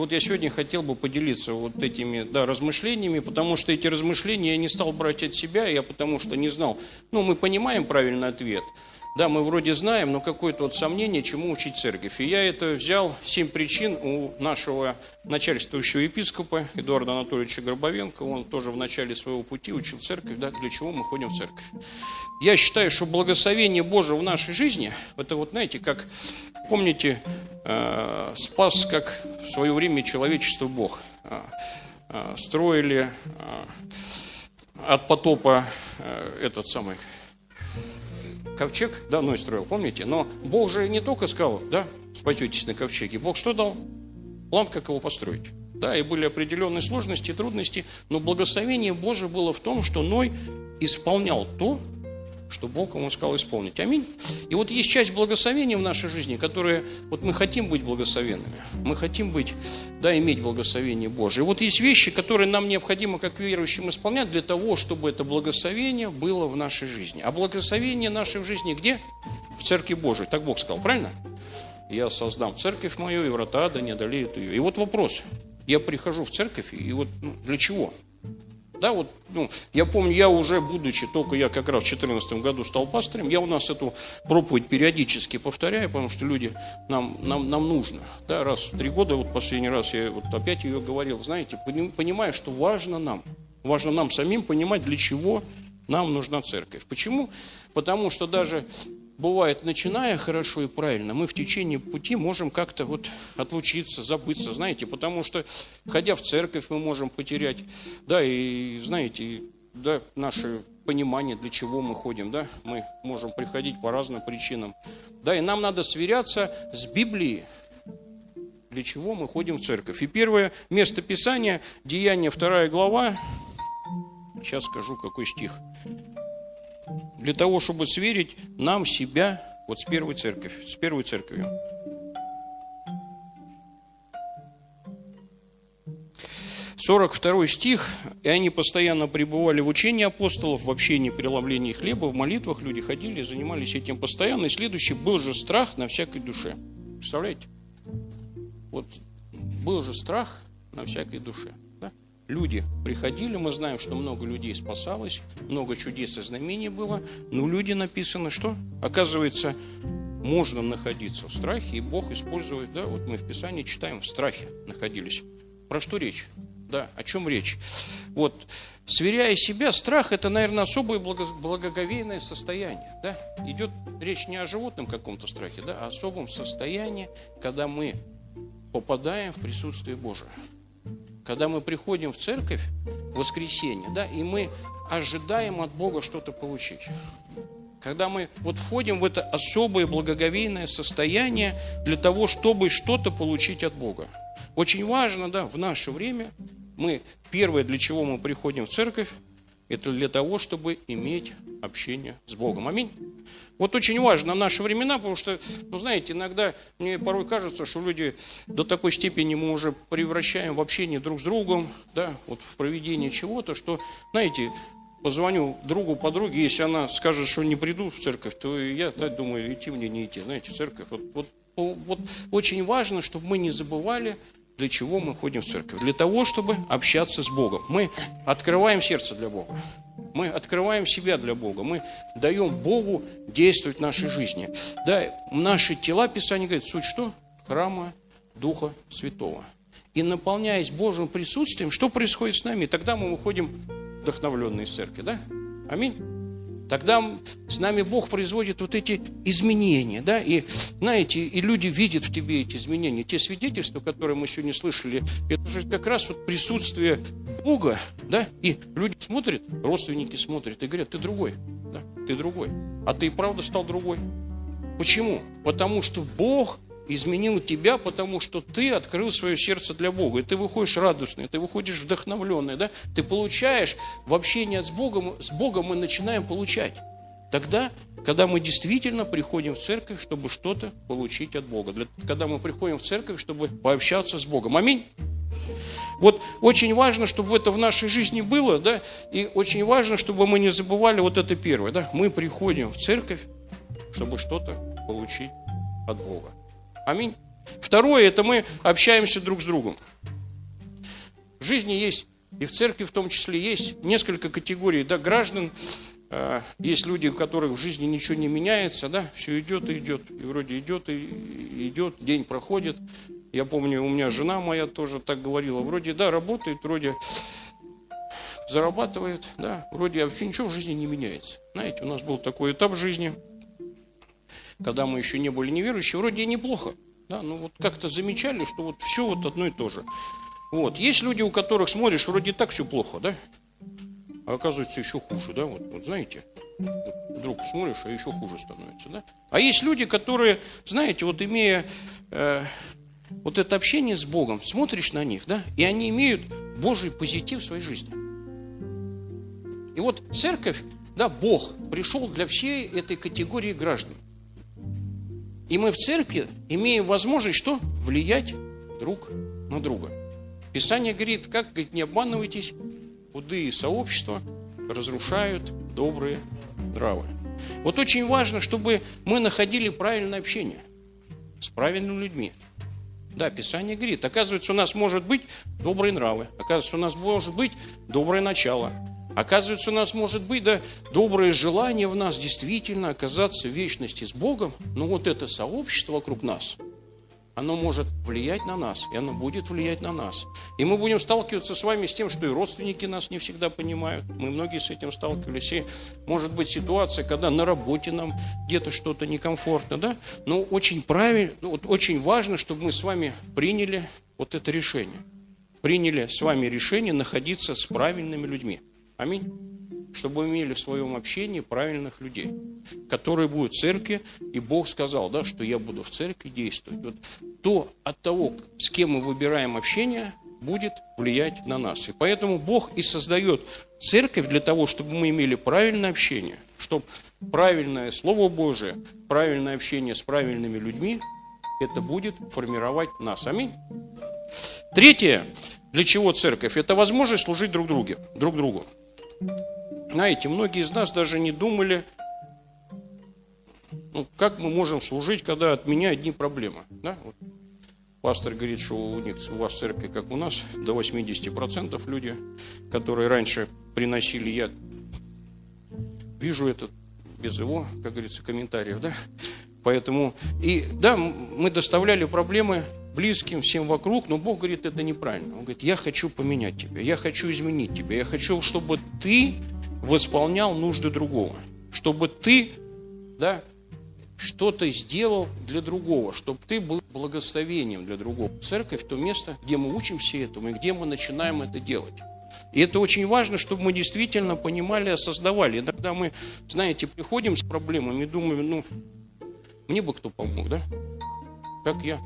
вот я сегодня хотел бы поделиться вот этими да, размышлениями, потому что эти размышления я не стал брать от себя, я потому что не знал. Ну, мы понимаем правильный ответ. Да, мы вроде знаем, но какое-то вот сомнение, чему учить церковь. И я это взял, семь причин у нашего начальствующего епископа Эдуарда Анатольевича Горбовенко. Он тоже в начале своего пути учил церковь, да, для чего мы ходим в церковь. Я считаю, что благословение Божие в нашей жизни, это вот, знаете, как, помните, э, спас, как в свое время человечество Бог. Э, э, строили э, от потопа э, этот самый ковчег, да, Ной строил, помните? Но Бог же не только сказал, да, спасетесь на ковчеге. Бог что дал? План, как его построить. Да, и были определенные сложности, трудности, но благословение Божие было в том, что Ной исполнял то, что Бог ему сказал исполнить. Аминь. И вот есть часть благословения в нашей жизни, которые, вот мы хотим быть благословенными, мы хотим быть, да, иметь благословение Божие. И вот есть вещи, которые нам необходимо, как верующим, исполнять для того, чтобы это благословение было в нашей жизни. А благословение нашей в жизни где? В Церкви Божией. Так Бог сказал, правильно? Я создам церковь мою, и врата ада не одолеют ее. И вот вопрос. Я прихожу в церковь, и вот ну, для чего? Да, вот, ну, я помню, я уже, будучи, только я как раз в 2014 году стал пастором, я у нас эту проповедь периодически повторяю, потому что люди, нам, нам, нам нужно. Да, раз в три года, вот последний раз я вот опять ее говорил, знаете, понимая, что важно нам, важно нам самим понимать, для чего нам нужна церковь. Почему? Потому что даже бывает, начиная хорошо и правильно, мы в течение пути можем как-то вот отлучиться, забыться, знаете, потому что, ходя в церковь, мы можем потерять, да, и, знаете, да, наше понимание, для чего мы ходим, да, мы можем приходить по разным причинам, да, и нам надо сверяться с Библией, для чего мы ходим в церковь. И первое место Писания, Деяние, вторая глава, сейчас скажу, какой стих – для того, чтобы сверить нам себя вот с первой церковью, с первой церковью. Сорок второй стих, и они постоянно пребывали в учении апостолов, в общении, преломлении хлеба, в молитвах люди ходили, занимались этим постоянно. И следующий был же страх на всякой душе. Представляете? Вот был же страх на всякой душе люди приходили, мы знаем, что много людей спасалось, много чудес и знамений было, но люди написано, что, оказывается, можно находиться в страхе, и Бог использует, да, вот мы в Писании читаем, в страхе находились. Про что речь? Да, о чем речь? Вот, сверяя себя, страх – это, наверное, особое благоговейное состояние, да? Идет речь не о животном каком-то страхе, да, а о особом состоянии, когда мы попадаем в присутствие Божие когда мы приходим в церковь в воскресенье, да, и мы ожидаем от Бога что-то получить. Когда мы вот входим в это особое благоговейное состояние для того, чтобы что-то получить от Бога. Очень важно, да, в наше время мы, первое, для чего мы приходим в церковь, это для того, чтобы иметь общение с Богом. Аминь. Вот очень важно наши времена, потому что, ну знаете, иногда мне порой кажется, что люди до такой степени мы уже превращаем в общение друг с другом, да, вот в проведение чего-то, что, знаете, позвоню другу, подруге, если она скажет, что не приду в церковь, то я да, думаю, идти мне не идти, знаете, церковь. Вот, вот, вот очень важно, чтобы мы не забывали, для чего мы ходим в церковь. Для того, чтобы общаться с Богом. Мы открываем сердце для Бога. Мы открываем себя для Бога. Мы даем Богу действовать в нашей жизни. Да, наши тела, Писание говорит, суть что? Храма Духа Святого. И наполняясь Божьим присутствием, что происходит с нами? Тогда мы выходим вдохновленные из церкви, да? Аминь. Тогда с нами Бог производит вот эти изменения, да, и, знаете, и люди видят в тебе эти изменения. Те свидетельства, которые мы сегодня слышали, это же как раз вот присутствие Бога, да, и люди смотрят, родственники смотрят и говорят, ты другой, да, ты другой. А ты и правда стал другой. Почему? Потому что Бог изменил тебя, потому что ты открыл свое сердце для Бога. И ты выходишь радостный, ты выходишь вдохновленный, да? Ты получаешь в общении с Богом, с Богом мы начинаем получать. Тогда, когда мы действительно приходим в церковь, чтобы что-то получить от Бога. Для, когда мы приходим в церковь, чтобы пообщаться с Богом. Аминь. Вот очень важно, чтобы это в нашей жизни было, да, и очень важно, чтобы мы не забывали вот это первое, да. Мы приходим в церковь, чтобы что-то получить от Бога. Аминь. Второе, это мы общаемся друг с другом. В жизни есть, и в церкви в том числе, есть несколько категорий да, граждан. А, есть люди, у которых в жизни ничего не меняется, да, все идет и идет, и вроде идет и идет, день проходит. Я помню, у меня жена моя тоже так говорила, вроде, да, работает, вроде зарабатывает, да, вроде вообще ничего в жизни не меняется. Знаете, у нас был такой этап жизни, когда мы еще не были неверующие, вроде и неплохо, да, ну вот как-то замечали, что вот все вот одно и то же. Вот, есть люди, у которых смотришь, вроде так все плохо, да, а оказывается еще хуже, да, вот, вот знаете, вдруг смотришь, а еще хуже становится, да. А есть люди, которые, знаете, вот имея э, вот это общение с Богом, смотришь на них, да, и они имеют Божий позитив в своей жизни. И вот церковь, да, Бог пришел для всей этой категории граждан. И мы в церкви имеем возможность что? Влиять друг на друга. Писание говорит, как говорит, не обманывайтесь, худые сообщества разрушают добрые нравы. Вот очень важно, чтобы мы находили правильное общение с правильными людьми. Да, Писание говорит, оказывается, у нас может быть добрые нравы, оказывается, у нас может быть доброе начало, Оказывается, у нас может быть да, доброе желание в нас действительно оказаться в вечности с Богом, но вот это сообщество вокруг нас, оно может влиять на нас, и оно будет влиять на нас. И мы будем сталкиваться с вами с тем, что и родственники нас не всегда понимают. Мы многие с этим сталкивались. И может быть ситуация, когда на работе нам где-то что-то некомфортно, да? Но очень правильно, ну, вот очень важно, чтобы мы с вами приняли вот это решение. Приняли с вами решение находиться с правильными людьми. Аминь. Чтобы мы имели в своем общении правильных людей, которые будут в церкви, и Бог сказал, да, что я буду в церкви действовать. Вот то от того, с кем мы выбираем общение, будет влиять на нас. И поэтому Бог и создает церковь для того, чтобы мы имели правильное общение, чтобы правильное Слово Божие, правильное общение с правильными людьми, это будет формировать нас. Аминь. Третье, для чего церковь? Это возможность служить друг, друге, друг другу. Знаете, многие из нас даже не думали, ну, как мы можем служить, когда от меня одни проблемы. Да? Вот. Пастор говорит, что у, них, у вас церкви, как у нас, до 80% люди, которые раньше приносили, я вижу это без его, как говорится, комментариев, да, поэтому, и да, мы доставляли проблемы близким, всем вокруг, но Бог говорит, это неправильно. Он говорит, я хочу поменять тебя, я хочу изменить тебя, я хочу, чтобы ты восполнял нужды другого, чтобы ты, да, что-то сделал для другого, чтобы ты был благословением для другого. Церковь – то место, где мы учимся этому и где мы начинаем это делать. И это очень важно, чтобы мы действительно понимали, осознавали. Иногда мы, знаете, приходим с проблемами и думаем, ну, мне бы кто помог, да? Как я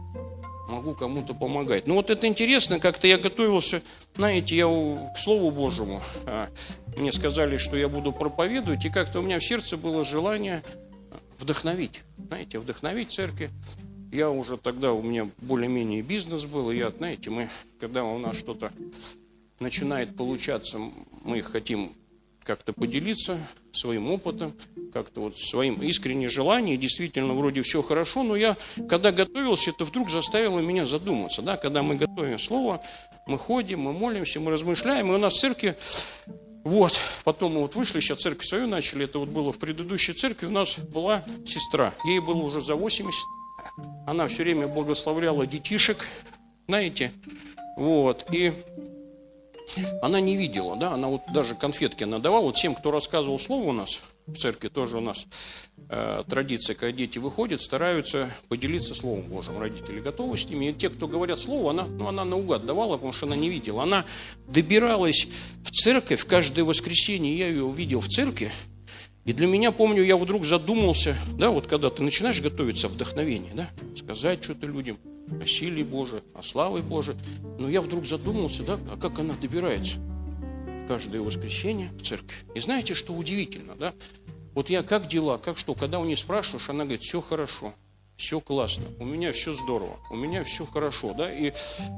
могу кому-то помогать. Ну вот это интересно, как-то я готовился, знаете, я к Слову Божьему, а, мне сказали, что я буду проповедовать, и как-то у меня в сердце было желание вдохновить, знаете, вдохновить церковь. Я уже тогда, у меня более-менее бизнес был, и я, знаете, мы, когда у нас что-то начинает получаться, мы хотим как-то поделиться своим опытом, как-то вот своим искренним желанием, действительно, вроде все хорошо, но я, когда готовился, это вдруг заставило меня задуматься, да, когда мы готовим слово, мы ходим, мы молимся, мы размышляем, и у нас в церкви, вот, потом мы вот вышли, сейчас церковь свою начали, это вот было в предыдущей церкви, у нас была сестра, ей было уже за 80, она все время благословляла детишек, знаете, вот, и она не видела, да, она вот даже конфетки надавала. Вот всем, кто рассказывал слово у нас, в церкви тоже у нас э, традиция, когда дети выходят, стараются поделиться Словом Божьим. Родители готовы с ними. И те, кто говорят Слово, она, ну, она наугад давала, потому что она не видела. Она добиралась в церковь каждое воскресенье. Я ее увидел в церкви. И для меня, помню, я вдруг задумался, да, вот когда ты начинаешь готовиться, вдохновение, да, сказать что-то людям – о силе Божией, о славе Божией. Но я вдруг задумался, да, а как она добирается каждое воскресенье в церковь. И знаете, что удивительно, да? Вот я как дела, как что, когда у нее спрашиваешь, она говорит, все хорошо, все классно, у меня все здорово, у меня все хорошо, да, и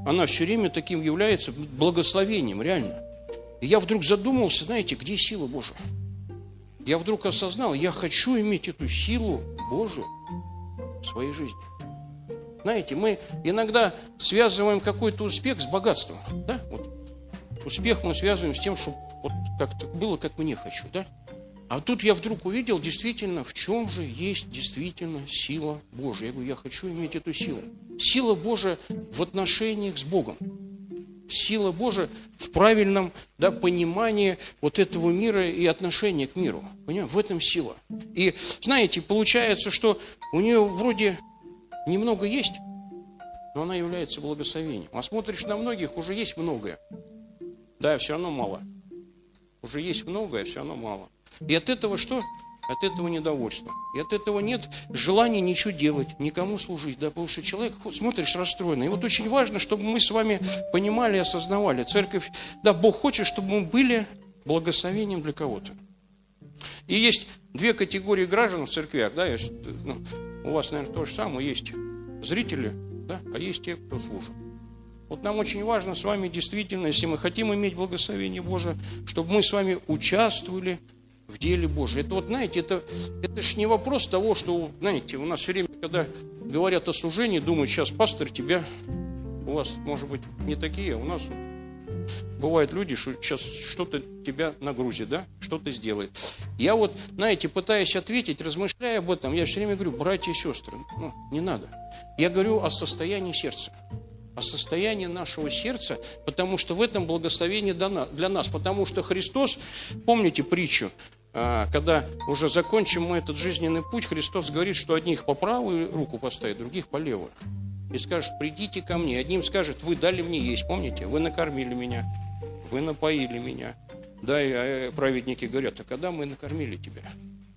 она все время таким является благословением, реально. И я вдруг задумался, знаете, где сила Божия? Я вдруг осознал, я хочу иметь эту силу Божию в своей жизни. Знаете, мы иногда связываем какой-то успех с богатством. Да? Вот. Успех мы связываем с тем, что вот как-то было, как мне хочу. Да? А тут я вдруг увидел действительно, в чем же есть действительно сила Божия. Я говорю, я хочу иметь эту силу. Сила Божия в отношениях с Богом. Сила Божия в правильном да, понимании вот этого мира и отношения к миру. Понимаете? В этом сила. И знаете, получается, что у нее вроде немного есть, но она является благословением. А смотришь на многих, уже есть многое. Да, все равно мало. Уже есть многое, все равно мало. И от этого что? От этого недовольства. И от этого нет желания ничего делать, никому служить. Да, потому что человек, смотришь, расстроенный. И вот очень важно, чтобы мы с вами понимали и осознавали. Церковь, да, Бог хочет, чтобы мы были благословением для кого-то. И есть две категории граждан в церквях. Да, есть, ну, у вас, наверное, то же самое. Есть зрители, да, а есть те, кто служит. Вот нам очень важно с вами действительно, если мы хотим иметь благословение Божие, чтобы мы с вами участвовали в деле Божьем. Это вот, знаете, это, это же не вопрос того, что, знаете, у нас все время, когда говорят о служении, думают, сейчас пастор тебя, у вас, может быть, не такие, а у нас бывают люди, что сейчас что-то тебя нагрузит, да, что-то сделает. Я вот, знаете, пытаясь ответить, размышляя об этом, я все время говорю, братья и сестры, ну, не надо. Я говорю о состоянии сердца о состоянии нашего сердца, потому что в этом благословение для нас. Потому что Христос, помните притчу, а, когда уже закончим мы этот жизненный путь, Христос говорит, что одних по правую руку поставит, других по левую. И скажет, придите ко мне. Одним скажет, вы дали мне есть, помните? Вы накормили меня, вы напоили меня. Да, и а, праведники говорят, а когда мы накормили тебя?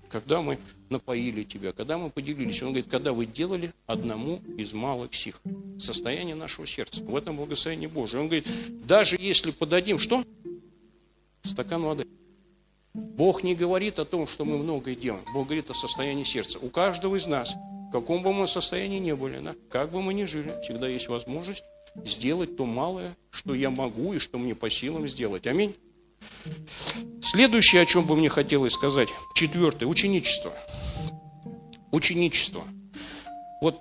когда мы напоили тебя, когда мы поделились. Он говорит, когда вы делали одному из малых сих. Состояние нашего сердца. В этом благословение Божие. Он говорит, даже если подадим что? Стакан воды. Бог не говорит о том, что мы многое делаем. Бог говорит о состоянии сердца. У каждого из нас, в каком бы мы состоянии не были, да, как бы мы ни жили, всегда есть возможность сделать то малое, что я могу и что мне по силам сделать. Аминь. Следующее, о чем бы мне хотелось сказать, четвертое, ученичество. Ученичество. Вот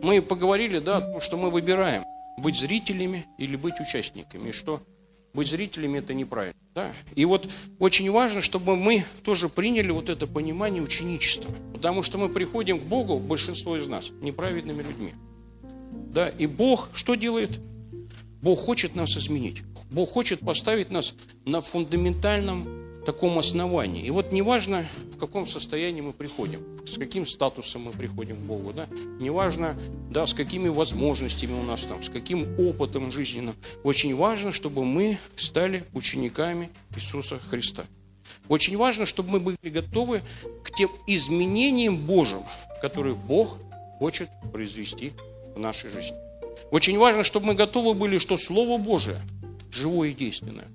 мы поговорили, да, о том, что мы выбираем, быть зрителями или быть участниками, и что быть зрителями это неправильно. Да? И вот очень важно, чтобы мы тоже приняли вот это понимание ученичества, потому что мы приходим к Богу, большинство из нас, неправедными людьми. Да? И Бог что делает? Бог хочет нас изменить. Бог хочет поставить нас на фундаментальном таком основании. И вот неважно, в каком состоянии мы приходим, с каким статусом мы приходим к Богу, да, неважно, да, с какими возможностями у нас там, с каким опытом жизненным, очень важно, чтобы мы стали учениками Иисуса Христа. Очень важно, чтобы мы были готовы к тем изменениям Божьим, которые Бог хочет произвести в нашей жизни. Очень важно, чтобы мы готовы были, что Слово Божие – живое и действенное,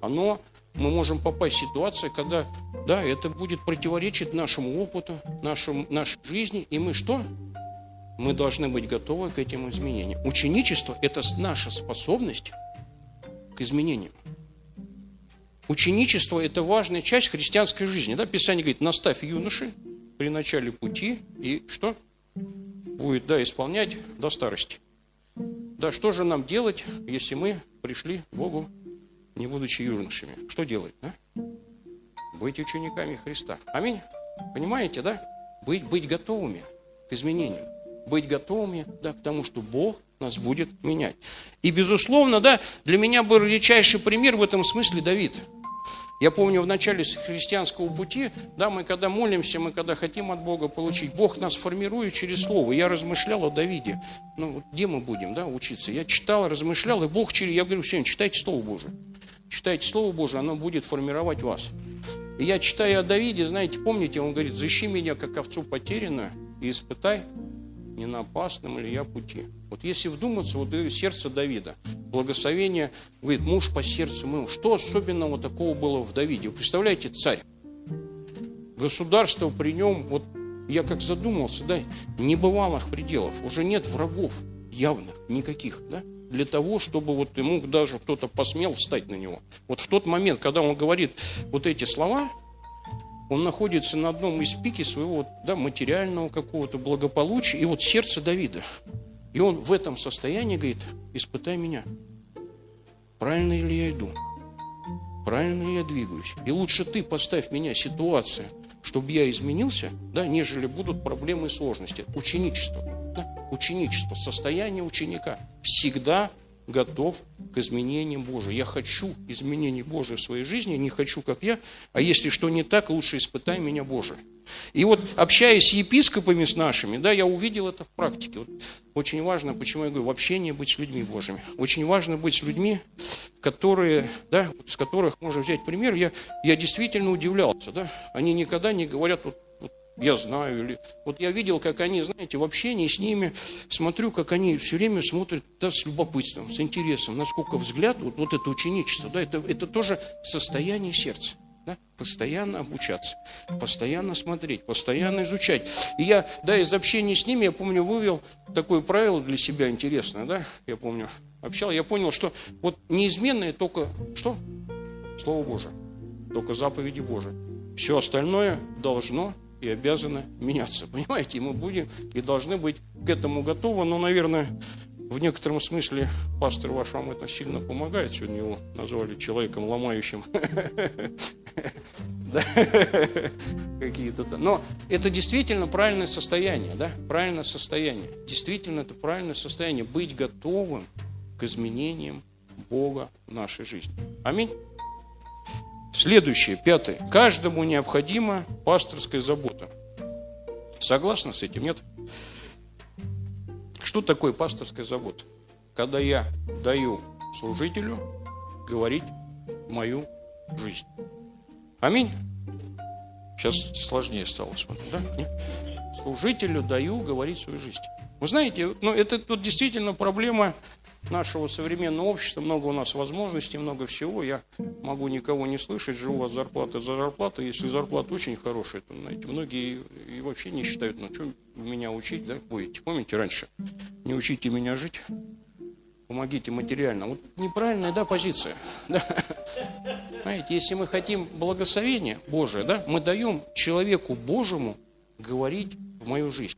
оно, мы можем попасть в ситуацию, когда, да, это будет противоречить нашему опыту, нашему, нашей жизни, и мы что? Мы должны быть готовы к этим изменениям. Ученичество – это наша способность к изменениям. Ученичество – это важная часть христианской жизни. Да? Писание говорит, наставь юноши при начале пути, и что? Будет, да, исполнять до старости. Да, что же нам делать, если мы пришли к Богу, не будучи юношами? Что делать, да? Быть учениками Христа. Аминь. Понимаете, да? Быть, быть готовыми к изменениям. Быть готовыми, да, к тому, что Бог нас будет менять. И, безусловно, да, для меня был редчайший пример в этом смысле Давид – я помню в начале христианского пути, да, мы когда молимся, мы когда хотим от Бога получить, Бог нас формирует через Слово. Я размышлял о Давиде. Ну, где мы будем, да, учиться? Я читал, размышлял, и Бог через... Я говорю всем, читайте Слово Божие. Читайте Слово Божие, оно будет формировать вас. И я читаю о Давиде, знаете, помните, он говорит, защи меня, как овцу потерянную, и испытай, не на опасном ли я пути. Вот если вдуматься, вот сердце Давида, благословение, говорит, муж по сердцу моему. Что особенного такого было в Давиде? Вы представляете, царь, государство при нем, вот я как задумался, да, небывалых пределов, уже нет врагов явных, никаких, да, для того, чтобы вот ему даже кто-то посмел встать на него. Вот в тот момент, когда он говорит вот эти слова, он находится на одном из пике своего да, материального какого-то благополучия, и вот сердце Давида. И он в этом состоянии говорит, испытай меня. Правильно ли я иду? Правильно ли я двигаюсь? И лучше ты поставь меня ситуацию, чтобы я изменился, да, нежели будут проблемы и сложности. Ученичество. Да? Ученичество, состояние ученика. Всегда готов к изменениям Божьим. Я хочу изменений Божьих в своей жизни, не хочу, как я, а если что не так, лучше испытай меня, Боже. И вот общаясь с епископами с нашими, да, я увидел это в практике. Вот очень важно, почему я говорю, в общении быть с людьми Божьими. Очень важно быть с людьми, которые, да, с которых можно взять пример. Я, я действительно удивлялся, да. Они никогда не говорят, вот я знаю. Или... Вот я видел, как они, знаете, в общении с ними, смотрю, как они все время смотрят да, с любопытством, с интересом, насколько взгляд, вот, вот это ученичество, да, это, это тоже состояние сердца. Постоянно обучаться, постоянно смотреть, постоянно изучать. И я, да, из общения с ними, я помню, вывел такое правило для себя интересное, да, я помню, общал, я понял, что вот неизменное только что? Слово Божие, только заповеди Божие. Все остальное должно и обязаны меняться. Понимаете, мы будем и должны быть к этому готовы, но, наверное, в некотором смысле пастор ваш вам это сильно помогает. Сегодня его назвали человеком ломающим какие-то. Но это действительно правильное состояние, да? Правильное состояние. Действительно, это правильное состояние. Быть готовым к изменениям Бога в нашей жизни. Аминь. Следующее, пятое. Каждому необходима пасторская забота. Согласны с этим, нет? Что такое пасторская забота? Когда я даю служителю говорить мою жизнь. Аминь. Сейчас сложнее стало смотреть, да? Нет? Служителю даю говорить свою жизнь. Вы знаете, ну, это тут действительно проблема нашего современного общества, много у нас возможностей, много всего. Я могу никого не слышать, живу от зарплаты за зарплату. Если зарплата очень хорошая, то, знаете, многие и вообще не считают, ну, что меня учить, да, будете. Помните раньше? Не учите меня жить, помогите материально. Вот неправильная, да, позиция. Да. Знаете, если мы хотим благословения Божие, да, мы даем человеку Божьему говорить в мою жизнь.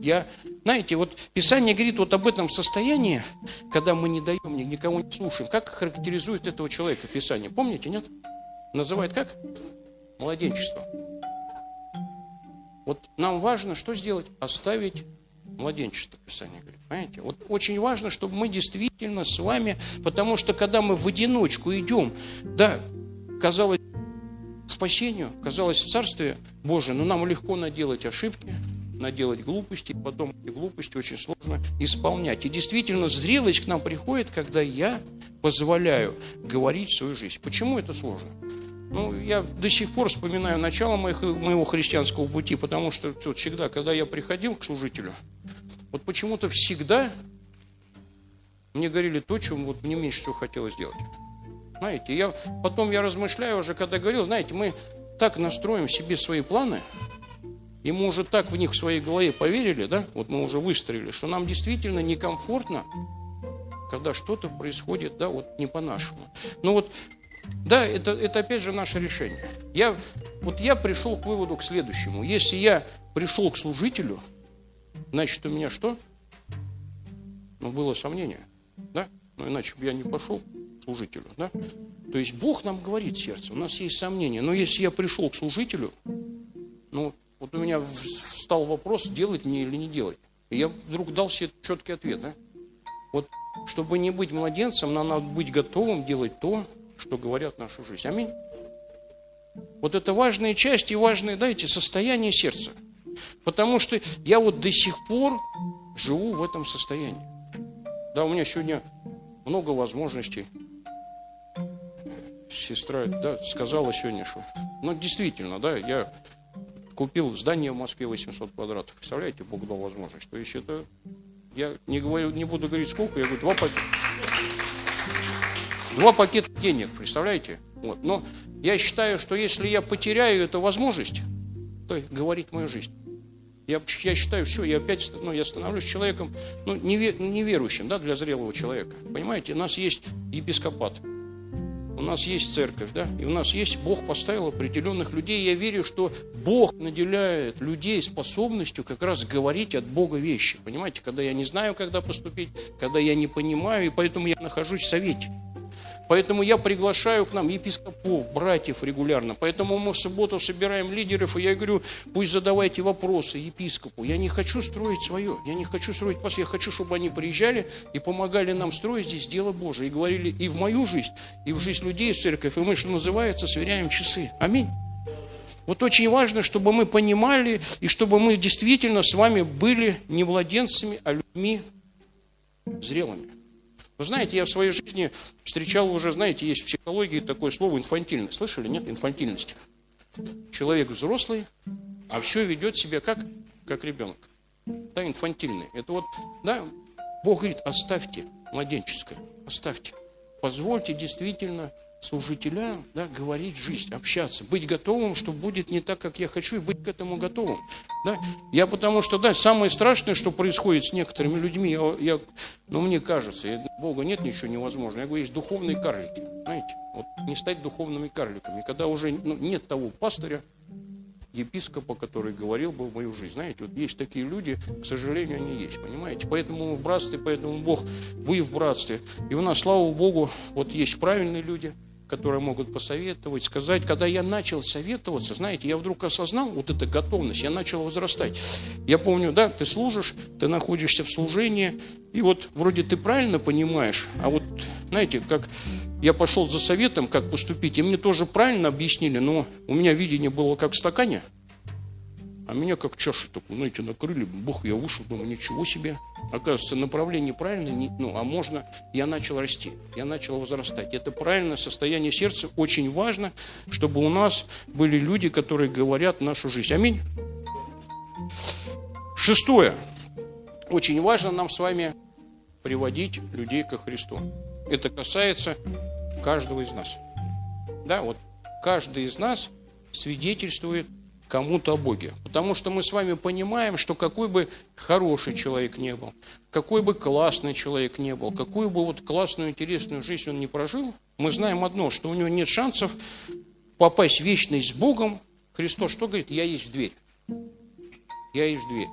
Я, знаете, вот Писание говорит вот об этом состоянии, когда мы не даем, никого не слушаем. Как характеризует этого человека Писание? Помните, нет? Называет как? Младенчество. Вот нам важно что сделать? Оставить младенчество, Писание говорит. Понимаете? Вот очень важно, чтобы мы действительно с вами, потому что когда мы в одиночку идем, да, казалось, к спасению, казалось, в Царстве Божие, но нам легко наделать ошибки, наделать глупости, потом эти глупости очень сложно исполнять. И действительно, зрелость к нам приходит, когда я позволяю говорить свою жизнь. Почему это сложно? Ну, я до сих пор вспоминаю начало моих, моего христианского пути, потому что вот, всегда, когда я приходил к служителю, вот почему-то всегда мне говорили то, чем вот мне меньше всего хотелось сделать. Знаете, я, потом я размышляю уже, когда говорил, знаете, мы так настроим себе свои планы – и мы уже так в них в своей голове поверили, да, вот мы уже выстроили, что нам действительно некомфортно, когда что-то происходит, да, вот не по-нашему. Ну вот, да, это, это опять же наше решение. Я, вот я пришел к выводу к следующему. Если я пришел к служителю, значит, у меня что? Ну, было сомнение, да? Ну, иначе бы я не пошел к служителю, да? То есть Бог нам говорит сердце, у нас есть сомнения. Но если я пришел к служителю, ну, у меня встал вопрос, делать мне или не делать. И я вдруг дал себе четкий ответ. Да? Вот чтобы не быть младенцем, нам надо быть готовым делать то, что говорят нашу жизнь. Аминь. Вот это важная часть и важное, да, эти состояния сердца. Потому что я вот до сих пор живу в этом состоянии. Да, у меня сегодня много возможностей. Сестра да, сказала сегодня, что... Ну, действительно, да, я купил здание в Москве 800 квадратов. Представляете, Бог дал возможность. То есть это, я не, говорю, не буду говорить сколько, я говорю, два пакета. Два пакета денег, представляете? Вот. Но я считаю, что если я потеряю эту возможность, то говорить мою жизнь. Я, я считаю, все, я опять ну, я становлюсь человеком ну, неве, неверующим да, для зрелого человека. Понимаете, у нас есть епископат, у нас есть церковь, да, и у нас есть, Бог поставил определенных людей. Я верю, что Бог наделяет людей способностью как раз говорить от Бога вещи. Понимаете, когда я не знаю, когда поступить, когда я не понимаю, и поэтому я нахожусь в совете. Поэтому я приглашаю к нам епископов, братьев регулярно. Поэтому мы в субботу собираем лидеров, и я говорю, пусть задавайте вопросы епископу. Я не хочу строить свое, я не хочу строить пас, я хочу, чтобы они приезжали и помогали нам строить здесь дело Божие. И говорили и в мою жизнь, и в жизнь людей, в церковь. И мы, что называется, сверяем часы. Аминь. Вот очень важно, чтобы мы понимали, и чтобы мы действительно с вами были не младенцами, а людьми зрелыми. Вы знаете, я в своей жизни встречал уже, знаете, есть в психологии такое слово инфантильность. Слышали, нет? Инфантильность. Человек взрослый, а все ведет себя как, как ребенок. Да, инфантильный. Это вот, да, Бог говорит, оставьте младенческое, оставьте. Позвольте действительно служителям да, говорить жизнь, общаться, быть готовым, что будет не так, как я хочу, и быть к этому готовым. Да? Я потому что, да, самое страшное, что происходит с некоторыми людьми, я, я, ну, мне кажется, я, Бога нет ничего невозможного. Я говорю, есть духовные карлики, знаете, вот не стать духовными карликами. Когда уже ну, нет того пастыря, епископа, который говорил бы в мою жизнь. Знаете, вот есть такие люди, к сожалению, они есть, понимаете? Поэтому мы в братстве, поэтому Бог, вы в братстве. И у нас, слава Богу, вот есть правильные люди – которые могут посоветовать, сказать. Когда я начал советоваться, знаете, я вдруг осознал вот эту готовность, я начал возрастать. Я помню, да, ты служишь, ты находишься в служении, и вот вроде ты правильно понимаешь, а вот, знаете, как я пошел за советом, как поступить, и мне тоже правильно объяснили, но у меня видение было как в стакане – а меня как чаша такую, знаете, накрыли. Бог, я вышел, думаю, ничего себе. Оказывается, направление правильное, не, ну, а можно, я начал расти, я начал возрастать. Это правильное состояние сердца. Очень важно, чтобы у нас были люди, которые говорят нашу жизнь. Аминь. Шестое. Очень важно нам с вами приводить людей ко Христу. Это касается каждого из нас. Да, вот каждый из нас свидетельствует кому-то о Боге. Потому что мы с вами понимаем, что какой бы хороший человек не был, какой бы классный человек не был, какую бы вот классную, интересную жизнь он не прожил, мы знаем одно, что у него нет шансов попасть в вечность с Богом. Христос что говорит? Я есть дверь. Я есть дверь.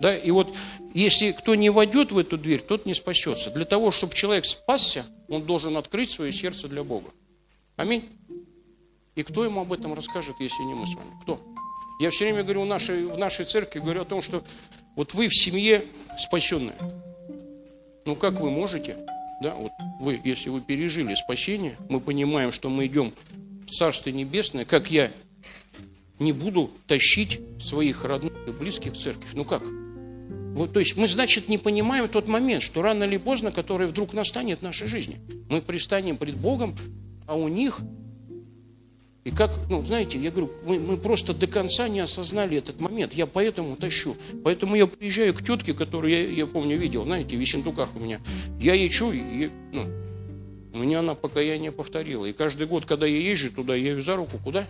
Да, и вот если кто не войдет в эту дверь, тот не спасется. Для того, чтобы человек спасся, он должен открыть свое сердце для Бога. Аминь. И кто ему об этом расскажет, если не мы с вами? Кто? Я все время говорю в нашей, в нашей церкви, говорю о том, что вот вы в семье спасенные. Ну как вы можете, да, вот вы, если вы пережили спасение, мы понимаем, что мы идем в Царствие Небесное, как я не буду тащить своих родных и близких в церковь. Ну как? Вот, то есть мы, значит, не понимаем тот момент, что рано или поздно, который вдруг настанет в нашей жизни. Мы пристанем пред Богом, а у них и как, ну, знаете, я говорю, мы, мы просто до конца не осознали этот момент. Я поэтому тащу. Поэтому я приезжаю к тетке, которую я, я помню, видел, знаете, в Весентуках у меня. Я ей чую, и, ну, у меня она покаяние повторила. И каждый год, когда я езжу туда, я ее за руку куда?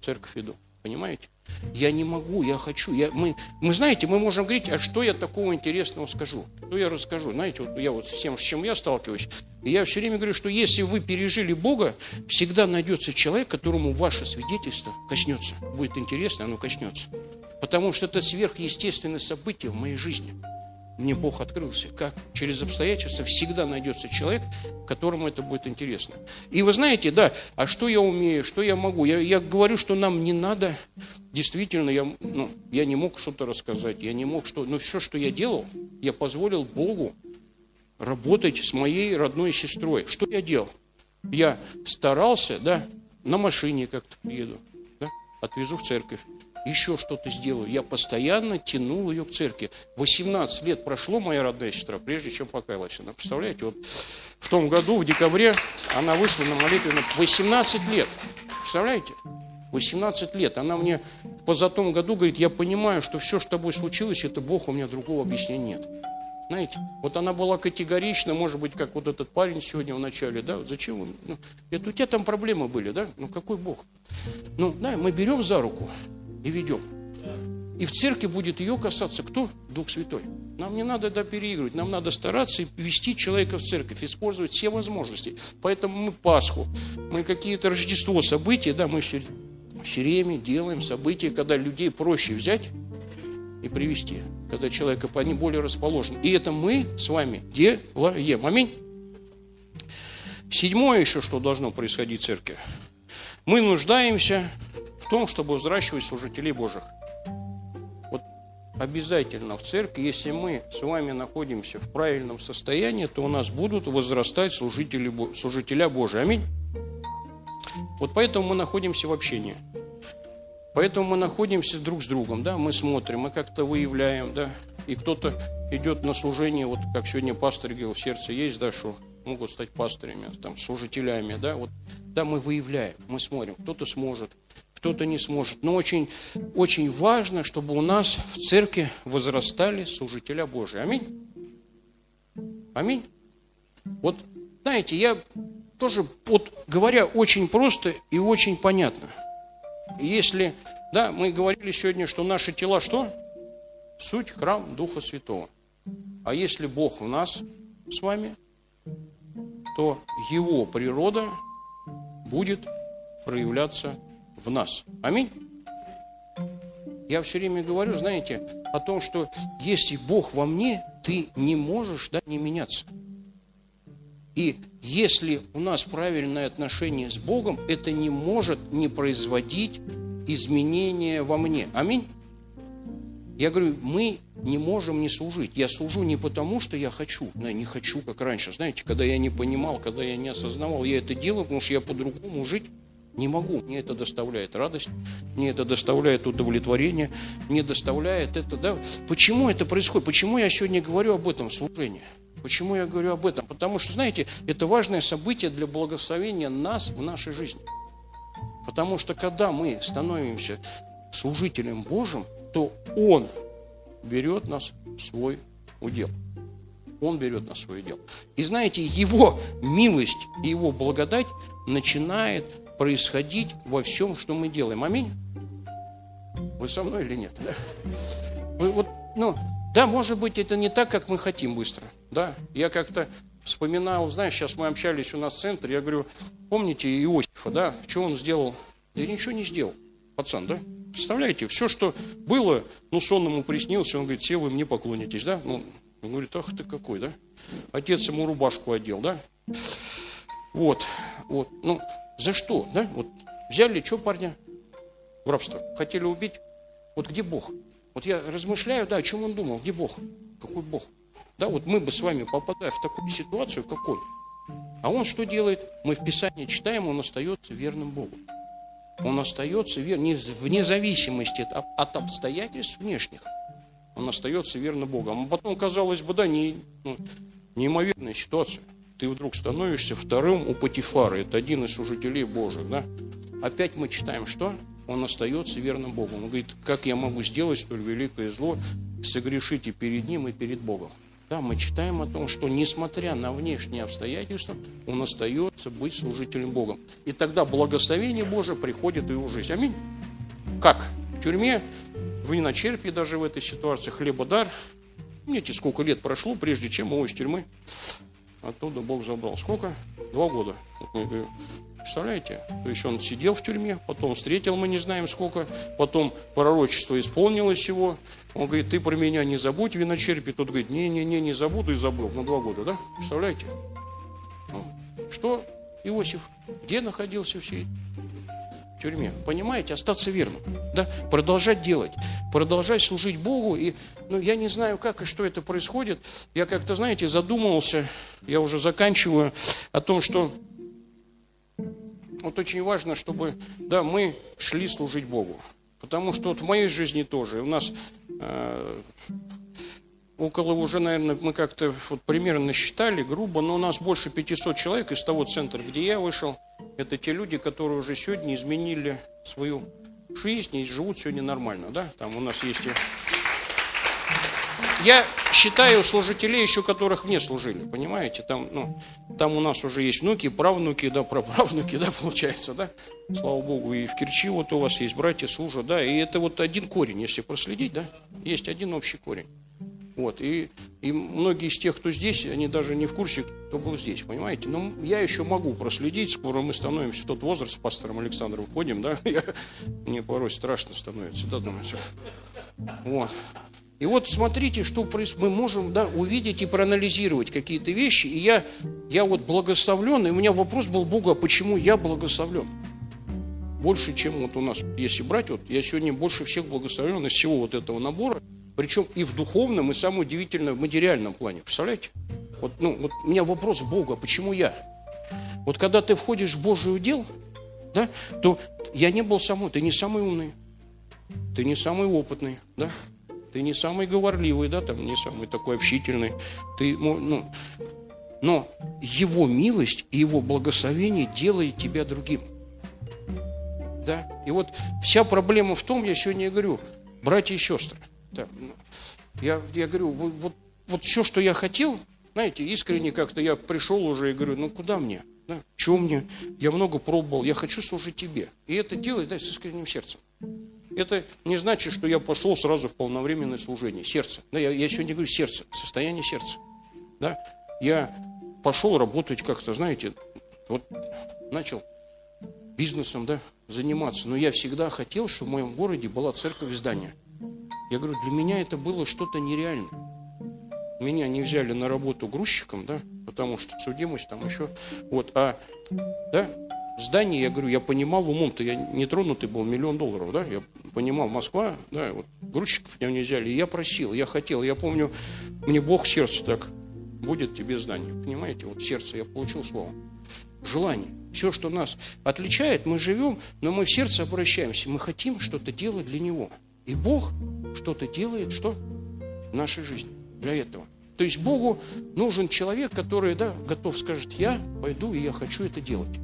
В церковь иду. Понимаете? Я не могу, я хочу. Я, мы, мы, знаете, мы можем говорить, а что я такого интересного скажу? Что я расскажу? Знаете, вот я вот с тем, с чем я сталкиваюсь, я все время говорю, что если вы пережили Бога, всегда найдется человек, которому ваше свидетельство коснется. Будет интересно, оно коснется. Потому что это сверхъестественное событие в моей жизни – мне Бог открылся. Как? Через обстоятельства всегда найдется человек, которому это будет интересно. И вы знаете, да, а что я умею, что я могу? Я, я говорю, что нам не надо, действительно, я, ну, я не мог что-то рассказать, я не мог что... Но все, что я делал, я позволил Богу работать с моей родной сестрой. Что я делал? Я старался, да, на машине как-то приеду, да, отвезу в церковь еще что-то сделаю. Я постоянно тянул ее к церкви. 18 лет прошло моя родная сестра, прежде чем покаялась. Она, представляете, вот в том году, в декабре, она вышла на молитвенную 18 лет. Представляете? 18 лет. Она мне в позатом году говорит, я понимаю, что все, что с тобой случилось, это Бог, у меня другого объяснения нет. Знаете, вот она была категорична, может быть, как вот этот парень сегодня в начале, да, зачем вы, ну, это у тебя там проблемы были, да, ну какой Бог? Ну, да, мы берем за руку, и ведем. И в церкви будет ее касаться кто? Дух Святой. Нам не надо да, переигрывать, нам надо стараться вести человека в церковь, использовать все возможности. Поэтому мы Пасху, мы какие-то Рождество, события, да, мы все, все время делаем события, когда людей проще взять и привести, когда человека они более расположены. И это мы с вами делаем. Аминь. Седьмое еще, что должно происходить в церкви. Мы нуждаемся в том, чтобы взращивать служителей Божьих. Вот обязательно в церкви, если мы с вами находимся в правильном состоянии, то у нас будут возрастать служители, служителя Божии. Аминь. Вот поэтому мы находимся в общении. Поэтому мы находимся друг с другом, да, мы смотрим, мы как-то выявляем, да, и кто-то идет на служение, вот как сегодня пастор говорил, в сердце есть, да, что могут стать пастырями, там, служителями, да, вот, да, мы выявляем, мы смотрим, кто-то сможет, кто-то не сможет. Но очень, очень важно, чтобы у нас в церкви возрастали служителя Божии. Аминь. Аминь. Вот, знаете, я тоже, вот, говоря очень просто и очень понятно – если, да, мы говорили сегодня, что наши тела что? Суть храм Духа Святого. А если Бог в нас с вами, то Его природа будет проявляться в нас. Аминь. Я все время говорю, знаете, о том, что если Бог во мне, ты не можешь да, не меняться. И если у нас правильное отношение с Богом, это не может не производить изменения во мне. Аминь. Я говорю, мы не можем не служить. Я служу не потому, что я хочу, но не хочу, как раньше. Знаете, когда я не понимал, когда я не осознавал, я это делаю, потому что я по-другому жить не могу. Мне это доставляет радость, мне это доставляет удовлетворение, мне доставляет это, да. Почему это происходит? Почему я сегодня говорю об этом в служении? Почему я говорю об этом? Потому что, знаете, это важное событие для благословения нас в нашей жизни. Потому что когда мы становимся служителем Божьим, то Он берет нас в свой удел. Он берет на свой удел. И знаете, Его милость и Его благодать начинает происходить во всем, что мы делаем. Аминь? Вы со мной или нет? Да? Вы вот, ну, да, может быть, это не так, как мы хотим быстро. Да, я как-то вспоминал, знаешь, сейчас мы общались у нас в центре, я говорю, помните Иосифа, да, что он сделал? Да ничего не сделал, пацан, да? Представляете, все, что было, ну, сон ему приснился, он говорит, все вы мне поклонитесь, да? Ну, он говорит, ах ты какой, да? Отец ему рубашку одел, да? Вот, вот, ну, за что, да? Вот взяли, что парня? В рабство. Хотели убить? Вот где Бог? Вот я размышляю, да, о чем он думал, где Бог? Какой Бог? Да, вот мы бы с вами, попадая в такую ситуацию, какой? А он что делает? Мы в Писании читаем, он остается верным Богу. Он остается верным, вне зависимости от, обстоятельств внешних. Он остается верным Богу. А потом, казалось бы, да, не, ну, неимоверная ситуация. Ты вдруг становишься вторым у Патифара. Это один из служителей Божьих, да? Опять мы читаем, что? он остается верным Богу. Он говорит, как я могу сделать столь великое зло, согрешить и перед Ним, и перед Богом. Да, мы читаем о том, что несмотря на внешние обстоятельства, он остается быть служителем Богом. И тогда благословение Божие приходит в его жизнь. Аминь. Как? В тюрьме, в виночерпе даже в этой ситуации, хлебодар. Помните, сколько лет прошло, прежде чем его из тюрьмы оттуда Бог забрал. Сколько? Два года. Представляете? То есть он сидел в тюрьме, потом встретил, мы не знаем сколько, потом пророчество исполнилось его. Он говорит, ты про меня не забудь, виночерпи. Тот говорит, не-не-не, не забуду и забыл. На два года, да? Представляете? Что Иосиф? Где находился все в тюрьме? Понимаете? Остаться верным. Да? Продолжать делать. Продолжать служить Богу. И, ну, я не знаю, как и что это происходит. Я как-то, знаете, задумывался, я уже заканчиваю, о том, что вот очень важно, чтобы, да, мы шли служить Богу. Потому что вот в моей жизни тоже. У нас э, около уже, наверное, мы как-то вот примерно считали, грубо, но у нас больше 500 человек из того центра, где я вышел. Это те люди, которые уже сегодня изменили свою жизнь и живут сегодня нормально, да? Там у нас есть... Я считаю служителей еще, которых мне служили, понимаете? Там, ну, там у нас уже есть внуки, правнуки, да, праправнуки, да, получается, да? Слава Богу, и в Керчи вот у вас есть братья служат, да, и это вот один корень, если проследить, да, есть один общий корень. Вот, и, и многие из тех, кто здесь, они даже не в курсе, кто был здесь, понимаете? Но я еще могу проследить, скоро мы становимся в тот возраст, с пастором Александром входим, да, я, мне порой страшно становится, да, думаю. Вот. И вот смотрите, что происходит. Мы можем да, увидеть и проанализировать какие-то вещи. И я, я вот благословлен, и у меня вопрос был Бога, почему я благословлен? Больше, чем вот у нас, если брать, вот я сегодня больше всех благословлен из всего вот этого набора. Причем и в духовном, и самое удивительное, в материальном плане. Представляете? Вот, ну, вот у меня вопрос Бога, почему я? Вот когда ты входишь в Божий удел, да, то я не был самый, ты не самый умный, ты не самый опытный, да, ты не самый говорливый, да, там, не самый такой общительный, ты, ну, но Его милость и Его благословение делает тебя другим. Да? И вот вся проблема в том, я сегодня говорю, братья и сестры – да. Ну, я, я говорю, вот, вот, вот все, что я хотел, знаете, искренне как-то я пришел уже и говорю, ну куда мне? Да? Чего мне? Я много пробовал, я хочу служить тебе. И это делать, да, с искренним сердцем. Это не значит, что я пошел сразу в полновременное служение. Сердце. Да, я, я сегодня говорю сердце, состояние сердца. Да? Я пошел работать как-то, знаете, вот начал бизнесом да, заниматься. Но я всегда хотел, чтобы в моем городе была церковь здания. Я говорю, для меня это было что-то нереальное. Меня не взяли на работу грузчиком, да, потому что судимость там еще. Вот, а, да, здание, я говорю, я понимал умом-то, я не тронутый был, миллион долларов, да, я понимал, Москва, да, вот, грузчиков меня не взяли, и я просил, я хотел, я помню, мне Бог сердце так, будет тебе здание, понимаете, вот сердце я получил слово, желание, все, что нас отличает, мы живем, но мы в сердце обращаемся, мы хотим что-то делать для Него – и Бог что-то делает, что? В нашей жизни для этого. То есть Богу нужен человек, который, да, готов скажет, я пойду и я хочу это делать.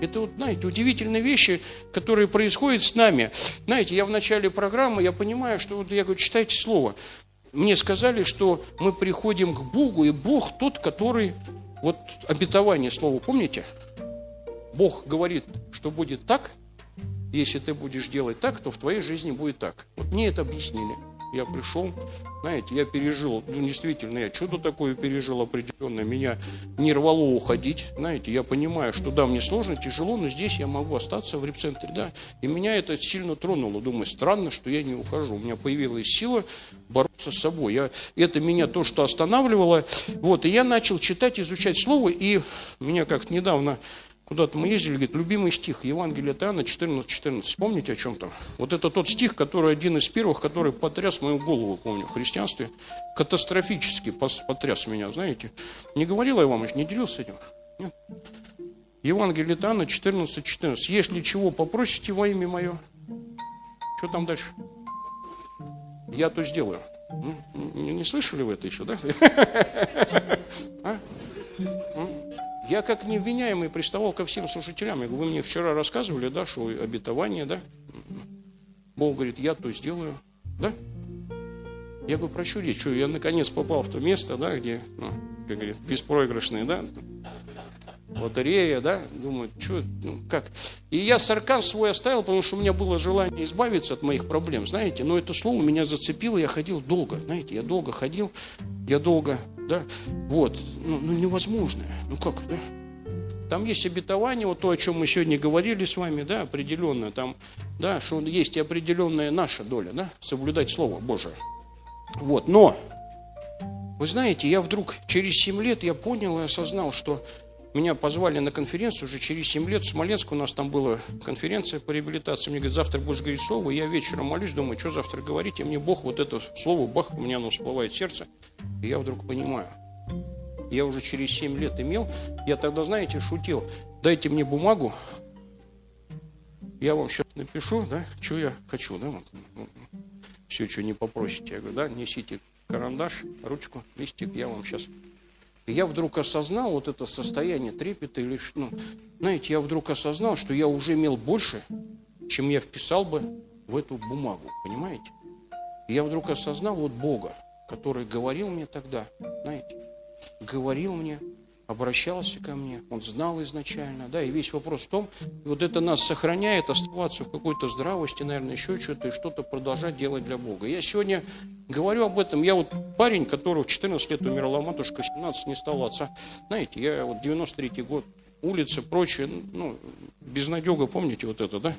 Это вот, знаете, удивительные вещи, которые происходят с нами. Знаете, я в начале программы, я понимаю, что вот я говорю, читайте слово. Мне сказали, что мы приходим к Богу, и Бог тот, который, вот обетование слова, помните? Бог говорит, что будет так, если ты будешь делать так, то в твоей жизни будет так. Вот мне это объяснили. Я пришел, знаете, я пережил, ну, действительно, я что-то такое пережил определенно, меня не рвало уходить, знаете, я понимаю, что да, мне сложно, тяжело, но здесь я могу остаться в репцентре, да, и меня это сильно тронуло, думаю, странно, что я не ухожу, у меня появилась сила бороться с собой, я, это меня то, что останавливало, вот, и я начал читать, изучать слово, и меня как-то недавно Куда-то мы ездили, говорит, любимый стих, Евангелие от Иоанна 14, 14. Помните о чем там? Вот это тот стих, который один из первых, который потряс мою голову, помню, в христианстве. Катастрофически потряс меня, знаете. Не говорил я вам, не делился этим? Нет? Евангелие от Иоанна 14, 14. Если чего попросите во имя мое, что там дальше? Я то сделаю. Не слышали вы это еще, да? А? Я как невменяемый приставал ко всем служителям. Я говорю, вы мне вчера рассказывали, да, что обетование, да? Бог говорит, я то сделаю, да? Я говорю, про что речь? Что, я наконец попал в то место, да, где, ну, как говорит, беспроигрышные, да, лотерея, да, думаю, что, ну, как. И я сарказм свой оставил, потому что у меня было желание избавиться от моих проблем, знаете, но это слово меня зацепило, я ходил долго, знаете, я долго ходил, я долго, да, вот, ну, ну невозможно, ну как, да. Там есть обетование, вот то, о чем мы сегодня говорили с вами, да, определенное, там, да, что есть и определенная наша доля, да, соблюдать Слово Божие. Вот, но, вы знаете, я вдруг через 7 лет я понял и осознал, что меня позвали на конференцию уже через 7 лет в Смоленск, у нас там была конференция по реабилитации. Мне говорят, завтра будешь говорить слово, я вечером молюсь, думаю, что завтра говорить, и мне Бог вот это слово, бах, у меня оно всплывает в сердце, и я вдруг понимаю. Я уже через 7 лет имел, я тогда, знаете, шутил, дайте мне бумагу, я вам сейчас напишу, да, что я хочу, да, вот, все, что не попросите. Я говорю, да, несите карандаш, ручку, листик, я вам сейчас и я вдруг осознал вот это состояние трепета, или, ну, знаете, я вдруг осознал, что я уже имел больше, чем я вписал бы в эту бумагу, понимаете? И я вдруг осознал вот Бога, который говорил мне тогда, знаете, говорил мне, обращался ко мне, он знал изначально, да, и весь вопрос в том, вот это нас сохраняет оставаться в какой-то здравости, наверное, еще что-то, и что-то продолжать делать для Бога. Я сегодня говорю об этом, я вот парень, который в 14 лет умерла матушка, в 17 не стал отца, знаете, я вот 93 год, улица, прочее, ну, безнадега, помните вот это, да?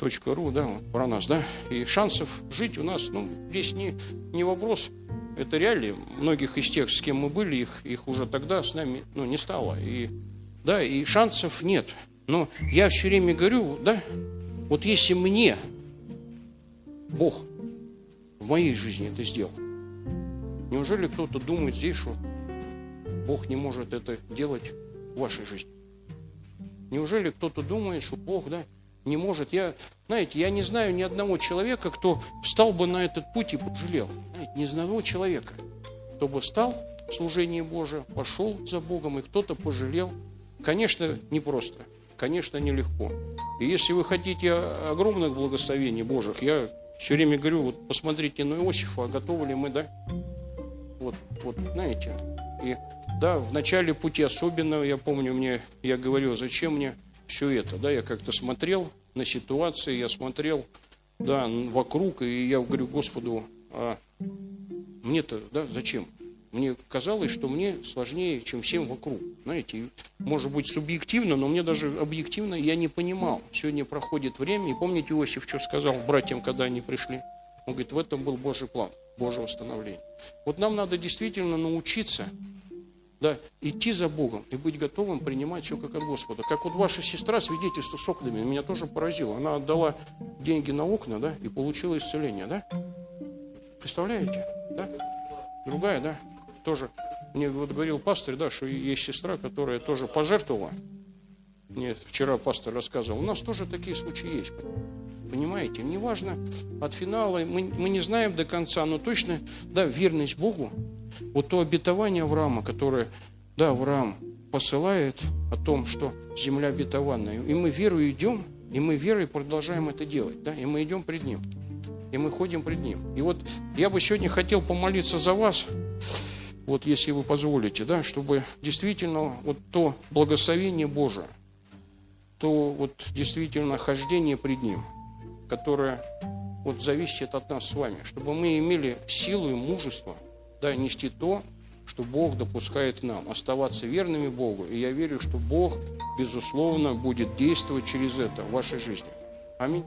.ру, да, про нас, да, и шансов жить у нас, ну, здесь не, не вопрос, это реалии. Многих из тех, с кем мы были, их, их уже тогда с нами, ну, не стало, и, да, и шансов нет, но я все время говорю, да, вот если мне Бог в моей жизни это сделал, неужели кто-то думает здесь, что Бог не может это делать в вашей жизни? Неужели кто-то думает, что Бог, да, не может. Я, знаете, я не знаю ни одного человека, кто встал бы на этот путь и пожалел. Знаете, ни одного человека, кто бы встал в служение Божие, пошел за Богом, и кто-то пожалел. Конечно, непросто, конечно, нелегко. И если вы хотите огромных благословений Божьих, я все время говорю, вот посмотрите на Иосифа, готовы ли мы, да? Вот, вот, знаете, и да, в начале пути особенно, я помню, мне, я говорил, зачем мне все это, да, я как-то смотрел на ситуации, я смотрел, да, вокруг, и я говорю Господу, а мне-то, да, зачем? Мне казалось, что мне сложнее, чем всем вокруг. Знаете, может быть, субъективно, но мне даже объективно я не понимал. Сегодня проходит время, и помните, Иосиф что сказал братьям, когда они пришли? Он говорит, в этом был Божий план, Божье восстановление. Вот нам надо действительно научиться да, идти за Богом и быть готовым принимать все как от Господа. Как вот ваша сестра свидетельство с окнами меня тоже поразило. Она отдала деньги на окна, да, и получила исцеление, да? Представляете, да? Другая, да, тоже. Мне вот говорил пастор, да, что есть сестра, которая тоже пожертвовала. Мне вчера пастор рассказывал. У нас тоже такие случаи есть. Понимаете, неважно от финала, мы, мы не знаем до конца, но точно, да, верность Богу, вот то обетование Авраама, которое, да, Авраам посылает о том, что земля обетованная, и мы верой идем, и мы верой продолжаем это делать, да, и мы идем пред Ним, и мы ходим пред Ним. И вот я бы сегодня хотел помолиться за вас, вот если вы позволите, да, чтобы действительно вот то благословение Божие, то вот действительно хождение пред Ним – которая вот зависит от нас с вами, чтобы мы имели силу и мужество да, нести то, что Бог допускает нам, оставаться верными Богу. И я верю, что Бог, безусловно, будет действовать через это в вашей жизни. Аминь.